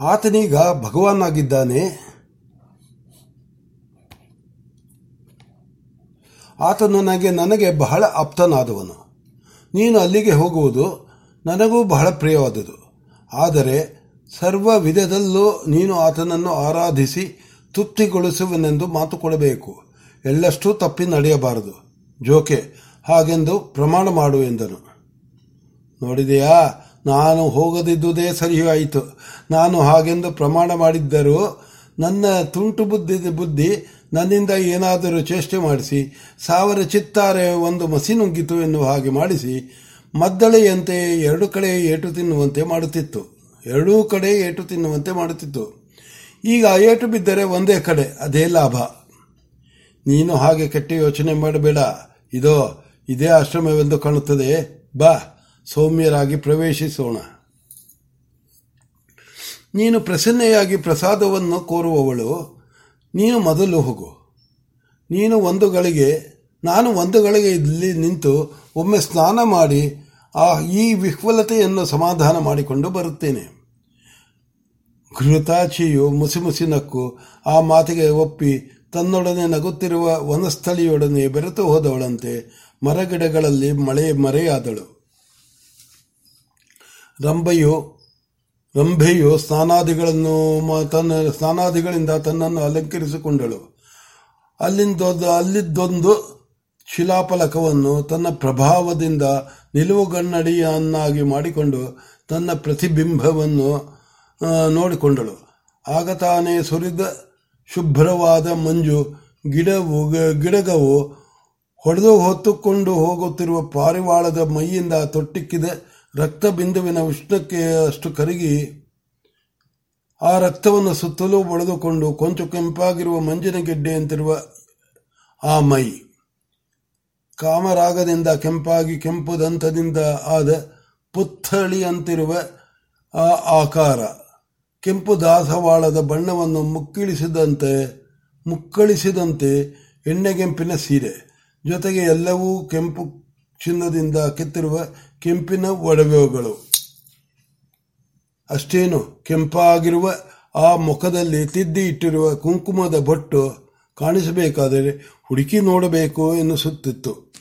ಆತನೀಗ ಭಗವಾನ್ ಆಗಿದ್ದಾನೆ ಆತನು ನನಗೆ ನನಗೆ ಬಹಳ ಆಪ್ತನಾದವನು. ನೀನು ಅಲ್ಲಿಗೆ ಹೋಗುವುದು ನನಗೂ ಬಹಳ ಪ್ರಿಯವಾದುದು. ಆದರೆ ಸರ್ವ ವಿಧದಲ್ಲೂ ನೀನು ಆತನನ್ನು ಆರಾಧಿಸಿ ತೃಪ್ತಿಗೊಳಿಸುವನೆಂದು ಮಾತು ಕೊಡಬೇಕು. ಎಳ್ಳಷ್ಟೂ ತಪ್ಪಿ ನಡೆಯಬಾರದು. ಜೋಕೆ, ಹಾಗೆಂದು ಪ್ರಮಾಣ ಮಾಡು ಎಂದನು. ನೋಡಿದೆಯಾ? ನಾನು ಹೋಗದಿದ್ದುದೇ ಸರಿಯಾಯಿತು. ನಾನು ಹಾಗೆಂದು ಪ್ರಮಾಣ ಮಾಡಿದ್ದರೂ ನನ್ನ ತುಂಟು ಬುದ್ಧಿ ಬುದ್ಧಿ ನನ್ನಿಂದ ಏನಾದರೂ ಚೇಷ್ಟೆ ಮಾಡಿಸಿ, ಸಾವಿರ ಚಿತ್ತಾರೆ ಒಂದು ಮಸಿ ನುಗ್ಗಿತು ಎನ್ನುವ ಹಾಗೆ ಮಾಡಿಸಿ, ಮದ್ದಳೆಯಂತೆ ಎರಡು ಕಡೆ ಏಟು ತಿನ್ನುವಂತೆ ಮಾಡುತ್ತಿತ್ತು. ಎರಡೂ ಕಡೆ ಏಟು ತಿನ್ನುವಂತೆ ಮಾಡುತ್ತಿತ್ತು. ಈಗ ಏಟು ಬಿದ್ದರೆ ಒಂದೇ ಕಡೆ, ಅದೇ ಲಾಭ. ನೀನು ಹಾಗೆ ಕೆಟ್ಟ ಯೋಚನೆ ಮಾಡಬೇಡ. ಇದೋ, ಇದೇ ಆಶ್ರಮವೆಂದು ಕಾಣುತ್ತದೆ. ಬಾ. ಸೌಮ್ಯರಾಗಿ ಪ್ರವೇಶಿಸೋಣ. ನೀನು ಪ್ರಸನ್ನೆಯಾಗಿ ಪ್ರಸಾದವನ್ನು ಕೋರುವವಳು, ನೀನು ಮೊದಲು ಹೋಗು. ನೀನು ಒಂದು ಗಳಿಗೆ, ನಾನು ಒಂದು ಗಳಿಗೆ ಇಲ್ಲಿ ನಿಂತು ಒಮ್ಮೆ ಸ್ನಾನ ಮಾಡಿ ಆ ಈ ವಿಹ್ವಲತೆಯನ್ನು ಸಮಾಧಾನ ಮಾಡಿಕೊಂಡು ಬರುತ್ತೇನೆ. ಘೃತಾಚಿಯು ಮುಸಿ ನಕ್ಕು ಆ ಮಾತಿಗೆ ಒಪ್ಪಿ ತನ್ನೊಡನೆ ನಗುತ್ತಿರುವ ವನಸ್ಥಳಿಯೊಡನೆ ಬೆರೆತು ಹೋದವಳಂತೆ ಮರಗಿಡಗಳಲ್ಲಿ ಮಳೆ ಮರೆಯಾದಳು. ರಂಭೆಯು ರಂಭೆಯು ಸ್ನಾನಾದಿಗಳನ್ನು ತನ್ನ ಸ್ನಾನಾದಿಗಳಿಂದ ತನ್ನನ್ನು ಅಲಂಕರಿಸಿಕೊಂಡಳು. ಅಲ್ಲಿಂದ ಅಲ್ಲಿದ್ದೊಂದು ಶಿಲಾಫಲಕವನ್ನು ತನ್ನ ಪ್ರಭಾವದಿಂದ ನಿಲುವುಗನ್ನಡಿಯನ್ನಾಗಿ ಮಾಡಿಕೊಂಡು ತನ್ನ ಪ್ರತಿಬಿಂಬವನ್ನು ನೋಡಿಕೊಂಡಳು. ಆಗ ತಾನೇ ಸುರಿದ ಶುಭ್ರವಾದ ಮಂಜು ಗಿಡವು ಗಿಡಗವು ಹೊಡೆದು ಹೊತ್ತುಕೊಂಡು ಹೋಗುತ್ತಿರುವ ಪಾರಿವಾಳದ ಮೈಯಿಂದ ತೊಟ್ಟಿಕ್ಕಿದ. ರಕ್ತ ಬಿಂದುವಿನ ಉಷ್ಣಕ್ಕೆ ಅಷ್ಟು ಕರಗಿ ಆ ರಕ್ತವನ್ನು ಸುತ್ತಲೂ ಬಳಿದುಕೊಂಡು ಕೊಂಚ ಕೆಂಪಾಗಿರುವ ಮಂಜಿನ ಗೆಡ್ಡೆಯಂತಿರುವ ಆ ಮೈ ಕಾಮರಾಗದಿಂದ ಕೆಂಪಾಗಿ ಕೆಂಪು ದಂತದಿಂದ ಆದ ಪುತ್ಥಳಿಯಂತಿರುವ ಆ ಆಕಾರ. ಕೆಂಪು ದಾಸವಾಳದ ಬಣ್ಣವನ್ನು ಮುಕ್ಕಿಳಿಸಿದಂತೆ, ಮುಕ್ಕಳಿಸಿದಂತೆ ಎಣ್ಣೆಗೆಂಪಿನ ಸೀರೆ. ಜೊತೆಗೆ ಎಲ್ಲವೂ ಕೆಂಪು ಚಿನ್ನದಿಂದ ಕೆತ್ತಿರುವ ಕೆಂಪಿನ ಒಡವೆಗಳು. ಅಷ್ಟೇನು, ಕೆಂಪಾಗಿರುವ ಆ ಮುಖದಲ್ಲಿ ತಿದ್ದಿ ಇಟ್ಟಿರುವ ಕುಂಕುಮದ ಬೊಟ್ಟು ಕಾಣಿಸಬೇಕಾದರೆ ಹುಡುಕಿ ನೋಡಬೇಕು ಎನ್ನಿಸುತ್ತಿತ್ತು.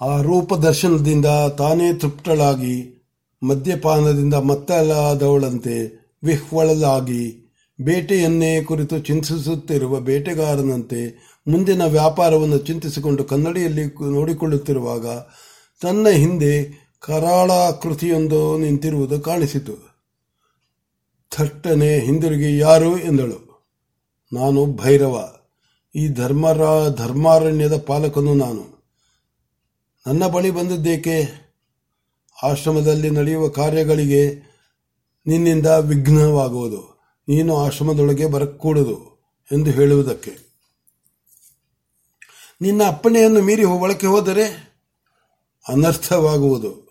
ಆ ರೂಪ ದರ್ಶನದಿಂದ ತಾನೇ ತೃಪ್ತಳಾಗಿ ಮದ್ಯಪಾನದಿಂದ ಮತ್ತಲಾದವಳಂತೆ ವಿಹ್ವಳಲಾಗಿ ಬೇಟೆಯನ್ನೇ ಕುರಿತು ಚಿಂತಿಸುತ್ತಿರುವ ಬೇಟೆಗಾರನಂತೆ ಮುಂದಿನ ವ್ಯಾಪಾರವನ್ನು ಚಿಂತಿಸಿಕೊಂಡು ಕನ್ನಡಿಯಲ್ಲಿ ನೋಡಿಕೊಳ್ಳುತ್ತಿರುವಾಗ ತನ್ನ ಹಿಂದೆ ಕರಾಳಾಕೃತಿಯೊಂದು ನಿಂತಿರುವುದು ಕಾಣಿಸಿತು. ಥಟ್ಟನೆ ಹಿಂದಿರುಗಿ ಯಾರು ಎಂದಳು. ನಾನು ಭೈರವ. ಈ ಧರ್ಮರ ಧರ್ಮಾರಣ್ಯದ ಪಾಲಕನು ನಾನು. ನನ್ನ ಬಳಿ ಬಂದದ್ದೇಕೆ? ಆಶ್ರಮದಲ್ಲಿ ನಡೆಯುವ ಕಾರ್ಯಗಳಿಗೆ ನಿನ್ನಿಂದ ವಿಘ್ನವಾಗುವುದು. ನೀನು ಆಶ್ರಮದೊಳಗೆ ಬರಕೂಡದು ಎಂದು ಹೇಳುವುದಕ್ಕೆ. ನಿನ್ನ ಅಪ್ಪಣೆಯನ್ನು ಮೀರಿ ಒಳಕ್ಕೆ ಹೋದರೆ ಅನರ್ಥವಾಗುವುದು.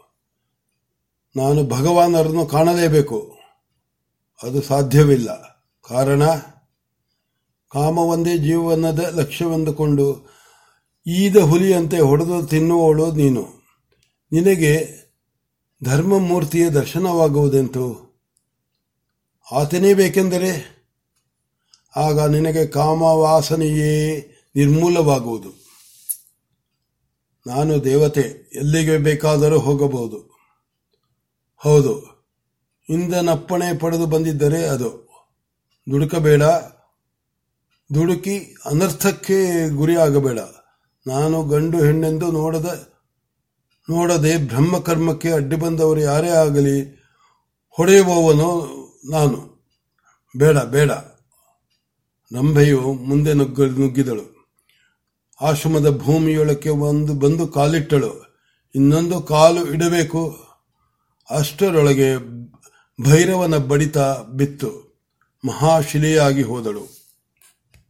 ನಾನು ಭಗವಾನರನ್ನು ಕಾಣಲೇಬೇಕು. ಅದು ಸಾಧ್ಯವಿಲ್ಲ. ಕಾರಣ ಕಾಮವೊಂದೇ ಜೀವನದ ಲಕ್ಷ್ಯವೆಂದುಕೊಂಡು ಈದ ಹುಲಿಯಂತೆ ಹೊಡೆದು ತಿನ್ನುವವಳು ನೀನು. ನಿನಗೆ ಧರ್ಮಮೂರ್ತಿಯ ದರ್ಶನವಾಗುವುದೆಂತು? ಆತನೇ ಬೇಕೆಂದರೆ ಆಗ ನಿನಗೆ ಕಾಮವಾಸನೆಯೇ ನಿರ್ಮೂಲವಾಗುವುದು. ನಾನು ದೇವತೆ, ಎಲ್ಲಿಗೆ ಬೇಕಾದರೂ ಹೋಗಬಹುದು. ಹೌದು ಇಂದನಪ್ಪಣೆ ಪಡೆದು ಬಂದಿದ್ದರೆ ಅದು. ದುಡುಕಬೇಡ, ದುಡುಕಿ ಅನರ್ಥಕ್ಕೆ ಗುರಿಯಾಗಬೇಡ. ನಾನು ಗಂಡು ಹೆಣ್ಣೆಂದು ನೋಡದ, ನೋಡದೆ ಬ್ರಹ್ಮಕರ್ಮಕ್ಕೆ ಅಡ್ಡಿ ಬಂದವರು ಯಾರೇ ಆಗಲಿ, ಹೊಡೆಯುವವನು ನಾನು. ಬೇಡ ಬೇಡ. ರಂಭೆಯು ಮುಂದೆ ನುಗ್ಗ ನುಗ್ಗಿದಳು. ಆಶ್ರಮದ ಭೂಮಿಯೊಳಕ್ಕೆ ಒಂದು ಬಂದು ಕಾಲಿಟ್ಟಳು. ಇನ್ನೊಂದು ಕಾಲು ಇಡಬೇಕು. ಅಷ್ಟರೊಳಗೆ ಭೈರವನ ಬಡಿತ ಬಿತ್ತು. ಮಹಾಶಿಲೆಯಾಗಿ ಹೋದಳು.